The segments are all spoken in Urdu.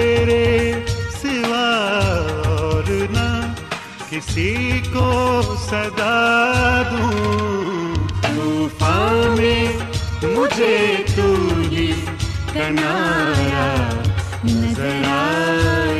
تیرے سوا اور نہ کسی کو صدا دوں طوفان میں مجھے تو ہی کنارا نظر آئے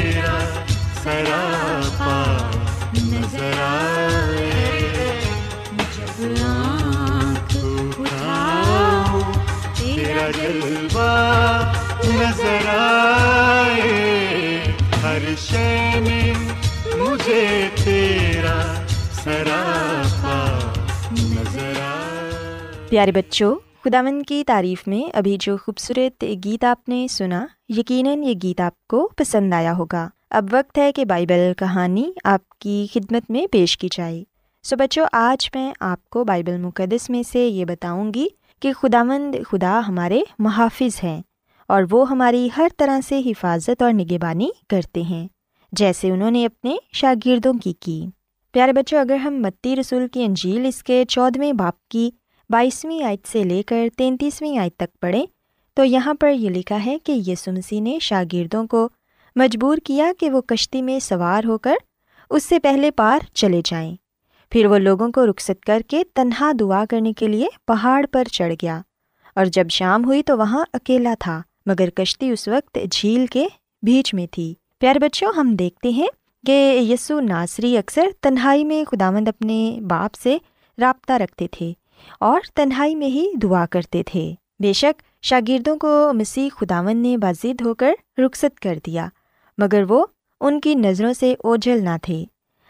سراپا نظر تیرا جلوہ نظر آئے۔ ہر میں مجھے تیرا سراپا نظر پیارے بچوں خداون کی تعریف میں ابھی جو خوبصورت گیت آپ نے سنا، یقیناً یہ گیت آپ کو پسند آیا ہوگا۔ اب وقت ہے کہ بائبل کہانی آپ کی خدمت میں پیش کی جائے۔ سو so بچوں، آج میں آپ کو بائبل مقدس میں سے یہ بتاؤں گی کہ خدا مند خدا ہمارے محافظ ہیں اور وہ ہماری ہر طرح سے حفاظت اور نگہبانی کرتے ہیں، جیسے انہوں نے اپنے شاگردوں کی کی۔ پیارے بچوں، اگر ہم متی رسول کی انجیل اس کے چودھویں باپ کی بائیسویں آیت سے لے کر تینتیسویں آیت تک پڑھیں، تو یہاں پر یہ لکھا ہے کہ یسمسی نے شاگردوں کو مجبور کیا کہ وہ کشتی میں سوار ہو کر اس سے پہلے پار چلے جائیں۔ پھر وہ لوگوں کو رخصت کر کے تنہا دعا کرنے کے لیے پہاڑ پر چڑھ گیا۔ اور جب شام ہوئی تو وہاں اکیلا تھا، مگر کشتی اس وقت جھیل کے بیچ میں تھی۔ پیار بچوں، ہم دیکھتے ہیں کہ یسو ناصری اکثر تنہائی میں خداوند اپنے باپ سے رابطہ رکھتے تھے اور تنہائی میں ہی دعا کرتے تھے۔ بے شک شاگردوں کو مسیح خداون نے بازد ہو کر رخصت کر دیا۔ مگر وہ ان کی نظروں سے اوجھل نہ تھے۔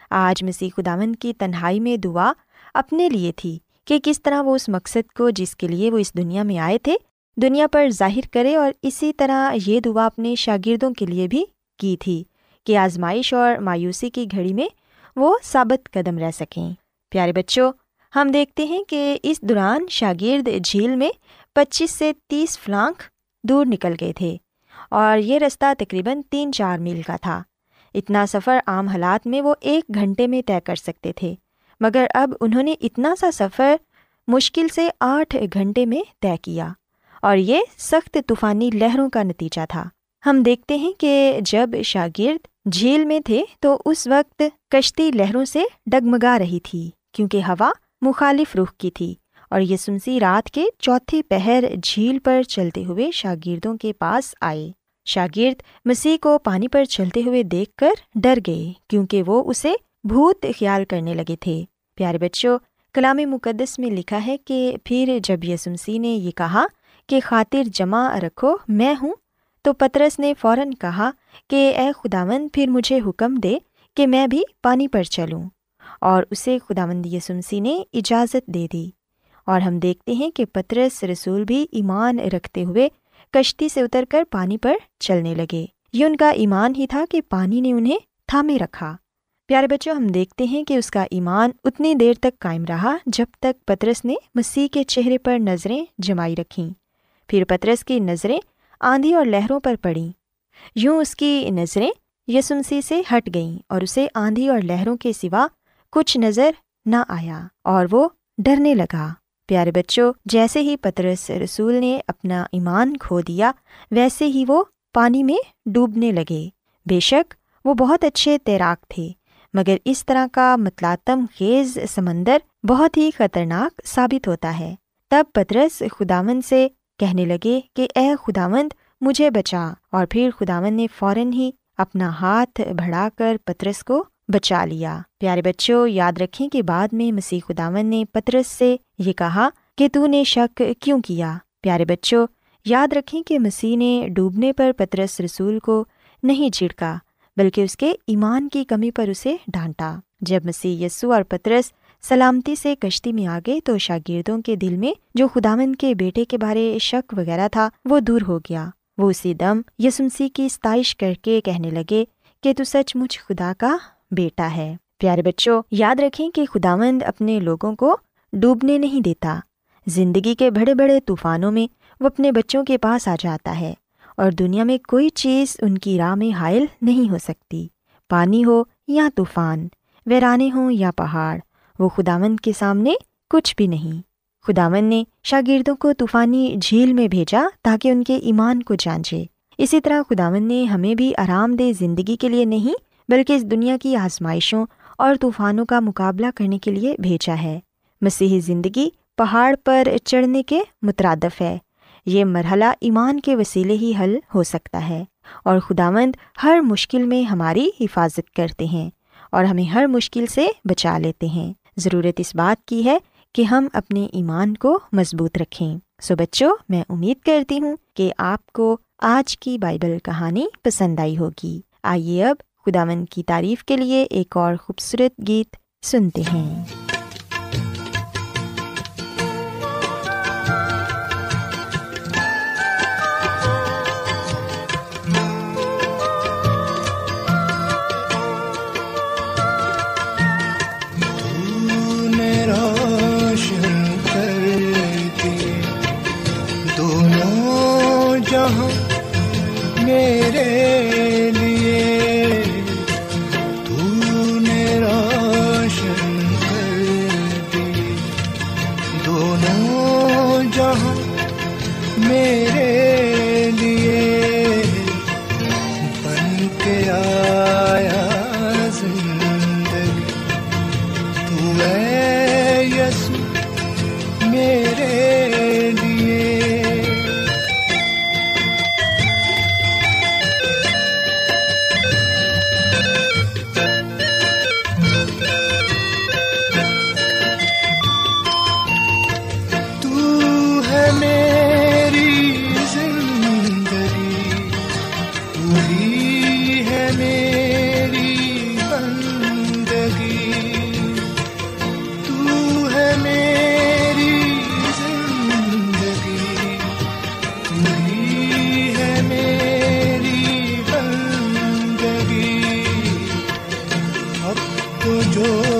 آج مسیح خداون کی تنہائی میں دعا اپنے لیے تھی کہ کس طرح وہ اس مقصد کو جس کے لیے وہ اس دنیا میں آئے تھے، دنیا پر ظاہر کرے اور اسی طرح یہ دعا اپنے شاگردوں کے لیے بھی کی تھی کہ آزمائش اور مایوسی کی گھڑی میں وہ ثابت قدم رہ سکیں۔ پیارے بچوں، ہم دیکھتے ہیں کہ اس دوران شاگرد جھیل میں پچیس سے تیس فلانک دور نکل گئے تھے۔ اور یہ رستہ تقریباً تین چار میل کا تھا۔ اتنا سفر عام حالات میں وہ ایک گھنٹے میں طے کر سکتے تھے، مگر اب انہوں نے اتنا سا سفر مشکل سے آٹھ گھنٹے میں طے کیا۔ اور یہ سخت طوفانی لہروں کا نتیجہ تھا۔ ہم دیکھتے ہیں کہ جب شاگرد جھیل میں تھے تو اس وقت کشتی لہروں سے ڈگمگا رہی تھی، کیونکہ ہوا مخالف رخ کی تھی۔ اور یہ سنسی رات کے چوتھے پہر جھیل پر چلتے ہوئے شاگردوں کے پاس آئے۔ شاگرد مسیح کو پانی پر چلتے ہوئے دیکھ کر ڈر گئے کیونکہ وہ اسے بھوت خیال کرنے لگے تھے۔ پیارے بچوں، کلام مقدس میں لکھا ہے کہ پھر جب یسمسی نے یہ کہا کہ خاطر جمع رکھو، میں ہوں، تو پترس نے فوراً کہا کہ اے خداون پھر مجھے حکم دے کہ میں بھی پانی پر چلوں۔ اور اسے خداوند یسمسی نے اجازت دے دی۔ اور ہم دیکھتے ہیں کہ پترس رسول بھی ایمان رکھتے ہوئے کشتی سے اتر کر پانی پر چلنے لگے۔ یہ ان کا ایمان ہی تھا کہ پانی نے انہیں تھامے رکھا۔ پیارے بچوں، ہم دیکھتے ہیں کہ اس کا ایمان اتنی دیر تک قائم رہا جب تک پترس نے مسیح کے چہرے پر نظریں جمائی رکھیں۔ پھر پترس کی نظریں آندھی اور لہروں پر پڑیں۔ یوں اس کی نظریں یسمسی سے ہٹ گئیں اور اسے آندھی اور لہروں کے سوا کچھ نظر نہ آیا اور وہ ڈرنے لگا۔ پیارے بچوں، جیسے ہی پترس رسول نے اپنا ایمان کھو دیا، ویسے ہی وہ پانی میں ڈوبنے لگے۔ بے شک، وہ بہت اچھے تیراک تھے، مگر اس طرح کا متلاتم خیز سمندر بہت ہی خطرناک ثابت ہوتا ہے۔ تب پترس خداون سے کہنے لگے کہ، اے خداوند، مجھے بچا۔ اور پھر خداون نے فوراً ہی اپنا ہاتھ بڑھا کر پترس کو بچا لیا۔ پیارے بچوں، یاد رکھیں کہ بعد میں مسیح خداون نے پترس سے یہ کہا کہ تو نے شک کیوں کیا؟ پیارے بچوں، یاد رکھیں کہ مسیح نے ڈوبنے پر پترس رسول کو نہیں جھڑکا بلکہ اس کے ایمان کی کمی پر اسے ڈانٹا جب مسیح یسو اور پترس سلامتی سے کشتی میں آ گئے تو شاگردوں کے دل میں جو خدامند کے بیٹے کے بارے شک وغیرہ تھا، وہ دور ہو گیا۔ وہ اسی دم یسمسی کی ستائش کر کے کہنے لگے کہ تو سچ مچ خدا کا بیٹا ہے۔ پیارے بچوں، یاد رکھیں کہ خداوند اپنے لوگوں کو ڈوبنے نہیں دیتا۔ زندگی کے بڑے بڑے طوفانوں میں وہ اپنے بچوں کے پاس آ جاتا ہے اور دنیا میں کوئی چیز ان کی راہ میں حائل نہیں ہو سکتی۔ پانی ہو یا طوفان، ویرانے ہوں یا پہاڑ، وہ خداوند کے سامنے کچھ بھی نہیں۔ خداون نے شاگردوں کو طوفانی جھیل میں بھیجا تاکہ ان کے ایمان کو جانچے۔ اسی طرح خداون نے ہمیں بھی آرام دہ زندگی کے لیے نہیں، بلکہ اس دنیا کی آزمائشوں اور طوفانوں کا مقابلہ کرنے کے لیے بھیجا ہے۔ مسیحی زندگی پہاڑ پر چڑھنے کے مترادف ہے۔ یہ مرحلہ ایمان کے وسیلے ہی حل ہو سکتا ہے اور خداوند ہر مشکل میں ہماری حفاظت کرتے ہیں اور ہمیں ہر مشکل سے بچا لیتے ہیں۔ ضرورت اس بات کی ہے کہ ہم اپنے ایمان کو مضبوط رکھیں۔ سو بچوں، میں امید کرتی ہوں کہ آپ کو آج کی بائبل کہانی پسند آئی ہوگی۔ آئیے اب خداون کی تعریف کے لیے ایک اور خوبصورت گیت سنتے ہیں۔ میں جو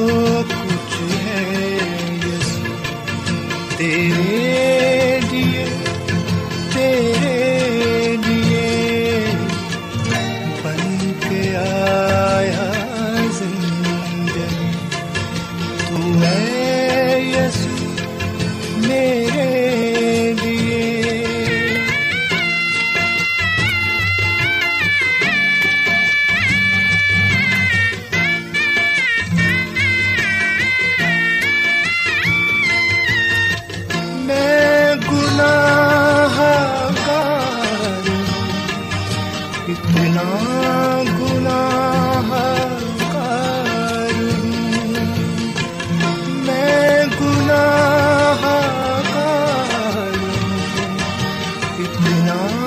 اتنا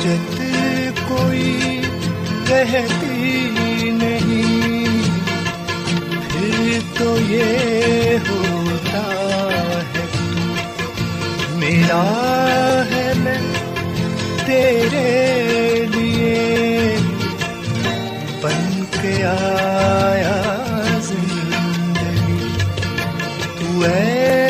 حاجت کوئی رہتی نہیں۔ پھر تو یہ ہوتا ہے، میرا ہے میں تیرے لیے۔ بن کے آیا زندگی، تو ہے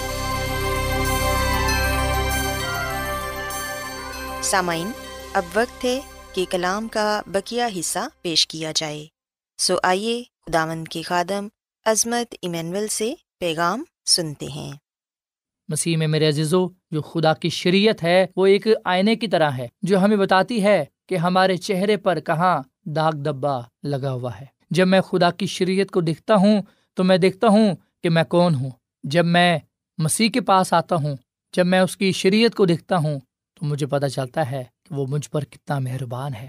سامعین، اب وقت ہے کہ کلام کا بکیا حصہ پیش کیا جائے۔ سو آئیے خداوند کے خادم عظمت ایمینول سے پیغام سنتے ہیں۔ مسیح میں میرے عزیزو، جو خدا کی شریعت ہے، وہ ایک آئینے کی طرح ہے، جو ہمیں بتاتی ہے کہ ہمارے چہرے پر کہاں داغ دبا لگا ہوا ہے۔ جب میں خدا کی شریعت کو دیکھتا ہوں، تو میں دیکھتا ہوں کہ میں کون ہوں۔ جب میں مسیح کے پاس آتا ہوں، جب میں اس کی شریعت کو دیکھتا ہوں تو مجھے پتہ چلتا ہے کہ وہ مجھ پر کتنا مہربان ہے۔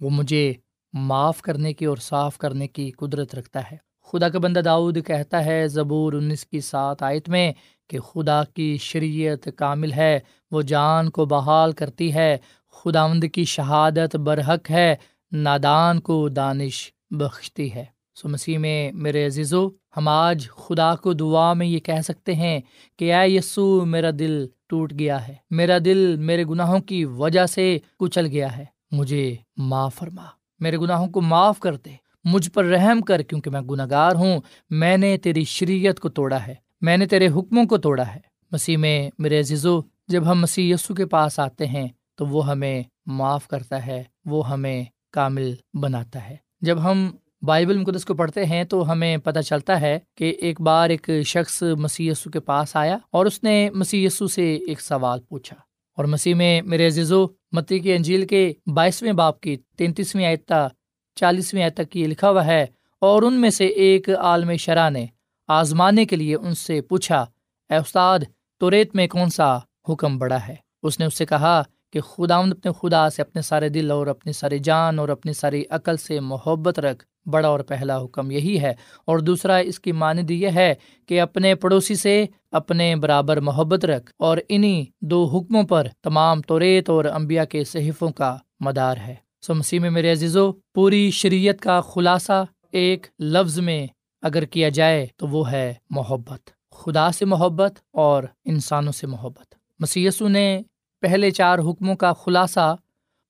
وہ مجھے معاف کرنے کی اور صاف کرنے کی قدرت رکھتا ہے۔ خدا کا بندہ داؤد کہتا ہے، زبور انیس کی سات آیت میں کہ خدا کی شریعت کامل ہے، وہ جان کو بحال کرتی ہے۔ خداوند کی شہادت برحق ہے، نادان کو دانش بخشتی ہے۔ سو مسیح میں میرے عزیزو ہم آج خدا کو دعا میں یہ کہہ سکتے ہیں کہ اے یسو، میرا دل ٹوٹ گیا ہے۔ میرا دل میرے گناہوں کی وجہ سے کچل گیا ہے۔ مجھے معاف فرما۔ میرے گناہوں کو معاف کر دے۔ مجھ پر رحم کر، کیونکہ میں گناہ گار ہوں۔ میں نے تیری شریعت کو توڑا ہے۔ میں نے تیرے حکموں کو توڑا ہے۔ مسیح میں میرے عزیزو، جب ہم مسیح یسو کے پاس آتے ہیں، تو وہ ہمیں معاف کرتا ہے۔ وہ ہمیں کامل بناتا ہے۔ جب ہم بائبل مقدس کو پڑھتے ہیں تو ہمیں پتہ چلتا ہے کہ ایک بار ایک شخص مسیح یسو کے پاس آیا اور اس نے مسیح یسو سے ایک سوال پوچھا۔ اور مسیح میں میرے عزیزو، متی کی انجیل کے بائیسویں باپ کی تینتیسویں آیتہ چالیسویں آیت تک یہ لکھا ہوا ہے اور ان میں سے ایک عالم شرح نے آزمانے کے لیے ان سے پوچھا، اے استاد تو ریت میں کون سا حکم بڑا ہے؟ اس نے اس سے کہا کہ خدا اپنے خدا سے اپنے سارے دل اور اپنی ساری جان اور اپنی ساری عقل سے محبت رکھ۔ بڑا اور پہلا حکم یہی ہے۔ اور دوسرا اس کی ماند یہ ہے کہ اپنے پڑوسی سے اپنے برابر محبت رکھ اور انہیں دو حکموں پر تمام توریت اور امبیا کے صحیفوں کا مدار ہے۔ سو مسیح میں میرے عزیزو، پوری شریعت کا خلاصہ ایک لفظ میں اگر کیا جائے تو وہ ہے محبت۔ خدا سے محبت اور انسانوں سے محبت۔ مسیسو نے پہلے چار حکموں کا خلاصہ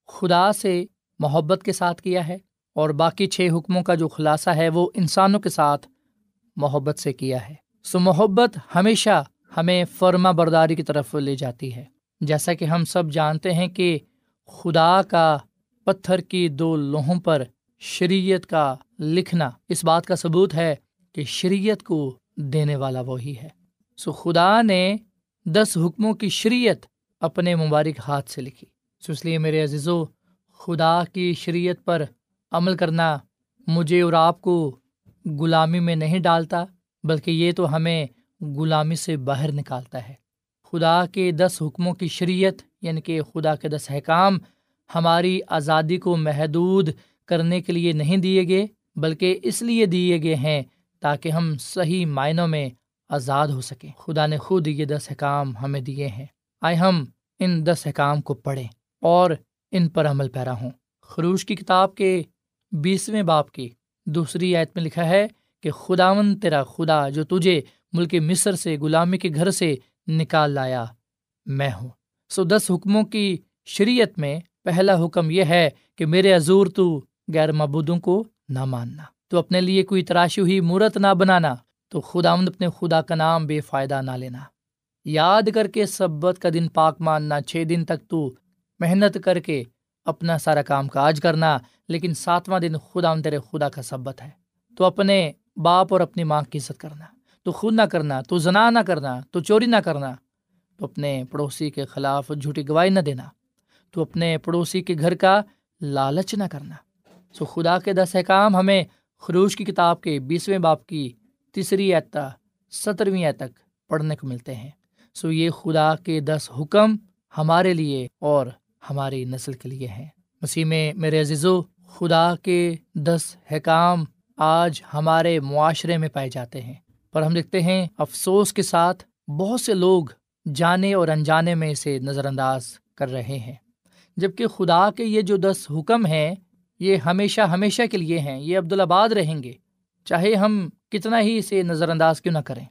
خدا سے محبت کے ساتھ کیا ہے۔ اور باقی چھ حکموں کا جو خلاصہ ہے وہ انسانوں کے ساتھ محبت سے کیا ہے۔ سو محبت ہمیشہ ہمیں فرما برداری کی طرف لے جاتی ہے۔ جیسا کہ ہم سب جانتے ہیں کہ خدا کا پتھر کی دو لوہوں پر شریعت کا لکھنا اس بات کا ثبوت ہے کہ شریعت کو دینے والا وہی ہے۔ سو خدا نے دس حکموں کی شریعت اپنے مبارک ہاتھ سے لکھی۔ سو اس لیے میرے عزیزو، خدا کی شریعت پر عمل کرنا مجھے اور آپ کو غلامی میں نہیں ڈالتا، بلکہ یہ تو ہمیں غلامی سے باہر نکالتا ہے۔ خدا کے دس حکموں کی شریعت یعنی کہ خدا کے دس احکام، ہماری آزادی کو محدود کرنے کے لیے نہیں دیے گئے، بلکہ اس لیے دیے گئے ہیں تاکہ ہم صحیح معنوں میں آزاد ہو سکیں۔ خدا نے خود یہ دس احکام ہمیں دیے ہیں۔ آئے ہم ان دس احکام کو پڑھیں اور ان پر عمل پیرا ہوں۔ خروش کی کتاب کے بیسویں باپ کی۔ دوسری آیت میں لکھا ہے کہ خداون تیرا خدا جو تجھے ملک مصر سے غلامی کے گھر سے نکال لایا، میں ہوں۔ سو دس حکموں کی شریعت میں پہلا حکم یہ ہے کہ میرے عزور تو غیر مبودوں کو نہ ماننا، تو اپنے لیے کوئی تراشی ہوئی مورت نہ بنانا، تو خداوند اپنے خدا کا نام بے فائدہ نہ لینا۔ یاد کر کے سبت کا دن پاک ماننا، چھ دن تک تو محنت کر کے اپنا سارا کام کاج کرنا لیکن ساتواں دن خدا تیرے خدا کا سبت ہے۔ تو اپنے باپ اور اپنی ماں کی عزت کرنا، تو خود نہ کرنا، تو زنا نہ کرنا، تو چوری نہ کرنا، تو اپنے پڑوسی کے خلاف جھوٹی گواہی نہ دینا، تو اپنے پڑوسی کے گھر کا لالچ نہ کرنا۔ سو خدا کے دس احکام ہمیں خروش کی کتاب کے بیسویں باپ کی تیسری اعتا سترویں تک پڑھنے کو ملتے ہیں۔ سو یہ خدا کے دس حکم ہمارے لیے اور ہماری نسل کے لیے ہیں۔ مسیح میں میرے عزیزو خدا کے دس حکام آج ہمارے معاشرے میں پائے جاتے ہیں۔ پر ہم دیکھتے ہیں افسوس کے ساتھ بہت سے لوگ جانے اور انجانے میں اسے نظر انداز کر رہے ہیں۔ جبکہ خدا کے یہ جو دس حکم ہیں، یہ ہمیشہ ہمیشہ کے لیے ہیں، یہ عبدالآباد رہیں گے۔ چاہے ہم کتنا ہی اسے نظر انداز کیوں نہ کریں،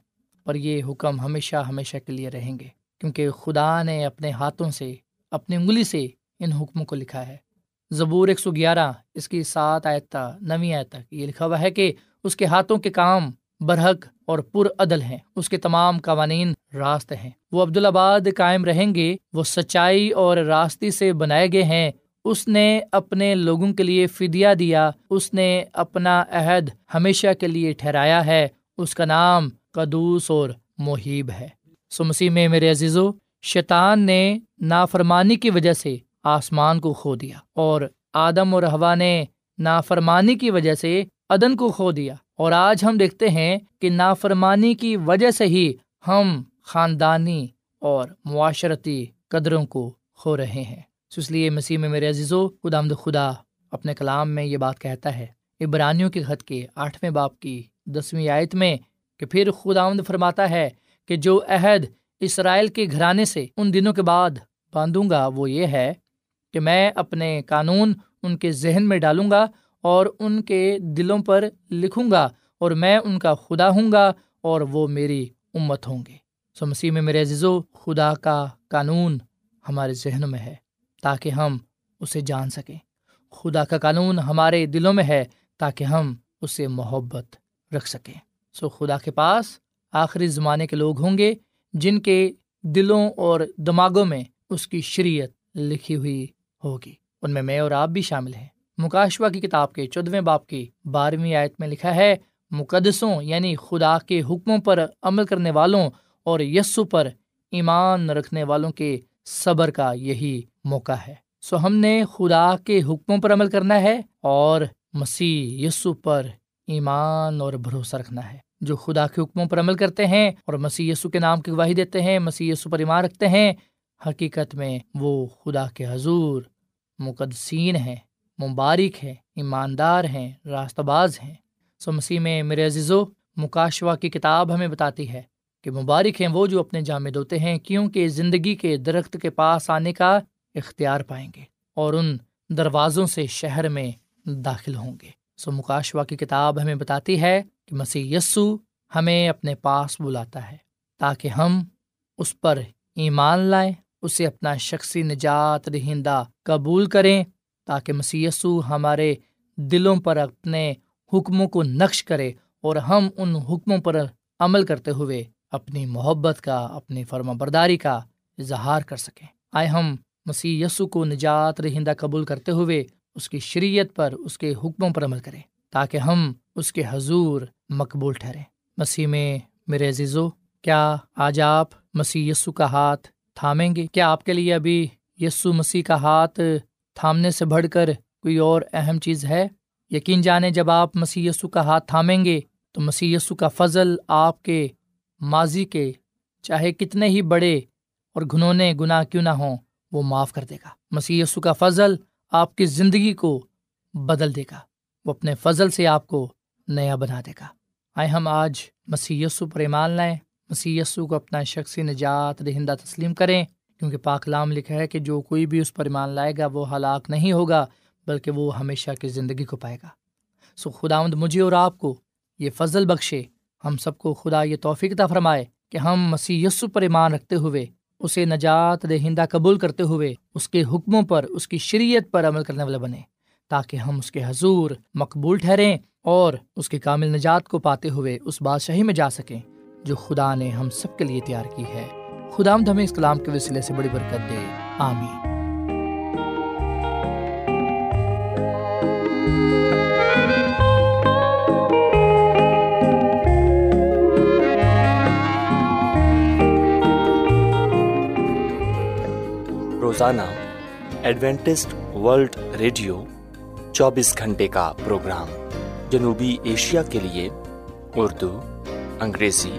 پر یہ حکم ہمیشہ ہمیشہ کے لیے رہیں گے۔ کیونکہ خدا نے اپنے ہاتھوں سے، اپنی انگلی سے ان حکموں کو لکھا ہے۔ زبور ایک سو گیارہ، اس کی سات آیت نویں آیت تک یہ لکھا ہوا ہے کہ اس کے ہاتھوں کے کام برحق اور پر عدل ہیں، اس کے تمام قوانین راست ہیں۔ وہ عبدالآباد قائم رہیں گے، وہ سچائی اور راستی سے بنائے گئے ہیں۔ اس نے اپنے لوگوں کے لیے فدیہ دیا، اس نے اپنا عہد ہمیشہ کے لیے ٹھہرایا ہے۔ اس کا نام قدوس اور محیب ہے۔ سو مسیح میں میرے عزیزو، شیطان نے نافرمانی کی وجہ سے آسمان کو کھو دیا اور آدم اور ہوا نے نافرمانی کی وجہ سے عدن کو کھو دیا اور آج ہم دیکھتے ہیں کہ نافرمانی کی وجہ سے ہی ہم خاندانی اور معاشرتی قدروں کو کھو رہے ہیں۔ اس لیے مسیح میں میرے عزیزو، خدا آمد خدا اپنے کلام میں یہ بات کہتا ہے ابرانیوں کے خط کے آٹھویں باپ کی دسویں آیت میں کہ پھر خدا آمد فرماتا ہے کہ جو عہد اسرائیل کے گھرانے سے ان دنوں کے بعد باندھوں گا وہ یہ ہے کہ میں اپنے قانون ان کے ذہن میں ڈالوں گا اور ان کے دلوں پر لکھوں گا اور میں ان کا خدا ہوں گا اور وہ میری امت ہوں گے۔ سو مسیح میں میرے عزیزو، خدا کا قانون ہمارے ذہنوں میں ہے تاکہ ہم اسے جان سکیں۔ خدا کا قانون ہمارے دلوں میں ہے تاکہ ہم اسے محبت رکھ سکیں۔ سو خدا کے پاس آخری زمانے کے لوگ ہوں گے جن کے دلوں اور دماغوں میں اس کی شریعت لکھی ہوئی ہوگی۔ ان میں میں اور آپ بھی شامل ہیں۔ مکاشوا کی کتاب کے چودویں باپ کی بارہویں آیت میں لکھا ہے، مقدسوں یعنی خدا کے حکموں پر عمل کرنے والوں اور یسو پر ایمان رکھنے والوں کے صبر کا یہی موقع ہے۔ سو ہم نے خدا کے حکموں پر عمل کرنا ہے اور مسیح یسو پر ایمان اور بھروسہ رکھنا ہے۔ جو خدا کے حکموں پر عمل کرتے ہیں اور مسیح یسو کے نام کی گواہی دیتے ہیں، مسیح یسو پر ایمان رکھتے ہیں، حقیقت میں وہ خدا کے حضور مقدسین ہیں، مبارک ہیں، ایماندار ہیں راستہ باز ہیں۔ سو مسیح میں میرے عزیز مکاشوا کی کتاب ہمیں بتاتی ہے کہ مبارک ہیں وہ جو اپنے جامع ہوتے ہیں، کیونکہ زندگی کے درخت کے پاس آنے کا اختیار پائیں گے اور ان دروازوں سے شہر میں داخل ہوں گے۔ سو مکاشوا کی کتاب ہمیں بتاتی ہے کہ مسیح یسو ہمیں اپنے پاس بلاتا ہے تاکہ ہم اس پر ایمان لائیں۔ اسے اپنا شخصی نجات دہندہ قبول کریں تاکہ مسیسو ہمارے دلوں پر اپنے حکموں کو نقش کرے اور ہم ان حکموں پر عمل کرتے ہوئے اپنی محبت کا، اپنی فرما برداری کا اظہار کر سکیں۔ آئے ہم مسیح یسو کو نجات رہندہ قبول کرتے ہوئے اس کی شریعت پر، اس کے حکموں پر عمل کریں تاکہ ہم اس کے حضور مقبول ٹھہریں۔ مسیح میں، میرے عزیزو، کیا آج آپ مسیح یسو کا ہاتھ تھامیں گے۔ کیا آپ کے لیے ابھی یسو مسیح کا ہاتھ تھامنے سے بڑھ کر کوئی اور اہم چیز ہے؟ یقین جانے جب آپ مسیح یسو کا ہاتھ تھامیں گے تو مسیح یسو کا فضل آپ کے ماضی کے چاہے کتنے ہی بڑے اور گھنونے گناہ کیوں نہ ہوں، وہ معاف کر دے گا۔ مسیح یسو کا فضل آپ کی زندگی کو بدل دے گا۔ وہ اپنے فضل سے آپ کو نیا بنا دے گا۔ آئے ہم آج مسیح یسو پر ایمان لائیں۔ مسیح یسو کو اپنا شخصی نجات دہندہ تسلیم کریں، کیونکہ پاکلام لکھا ہے کہ جو کوئی بھی اس پر ایمان لائے گا، وہ ہلاک نہیں ہوگا، بلکہ وہ ہمیشہ کی زندگی کو پائے گا۔ سو خدا مجھے اور آپ کو یہ فضل بخشے۔ ہم سب کو خدا یہ توفیق عطا فرمائے کہ ہم مسیح یسو پر ایمان رکھتے ہوئے، اسے نجات دہندہ قبول کرتے ہوئے، اس کے حکموں پر، اس کی شریعت پر عمل کرنے والے بنے تاکہ ہم اس کے حضور مقبول ٹھہریں اور اس کے کامل نجات کو پاتے ہوئے اس بادشاہی میں جا سکیں۔ جو خدا نے ہم سب کے لیے تیار کی ہے۔ خدا ہمیں اس کلام کے وسیلے سے بڑی برکت دے۔ آمین۔ روزانہ ایڈوینٹسٹ ورلڈ ریڈیو چوبیس گھنٹے کا پروگرام جنوبی ایشیا کے لیے اردو، انگریزی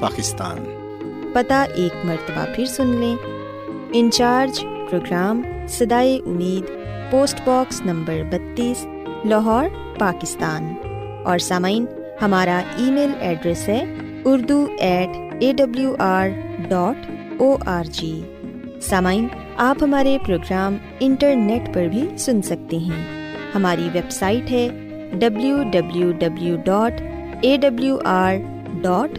پاکستان۔ پتہ ایک مرتبہ پھر سن لیں۔ انچارج پروگرام سدائے امید، پوسٹ باکس نمبر بتیس، لاہور، پاکستان۔ اور سامعین، ہمارا ای میل ایڈریس ہے Urdu at A W R dot O R G سامعین، آپ ہمارے پروگرام انٹرنیٹ پر بھی سن سکتے ہیں۔ ہماری ویب سائٹ ہے W W W dot A W R dot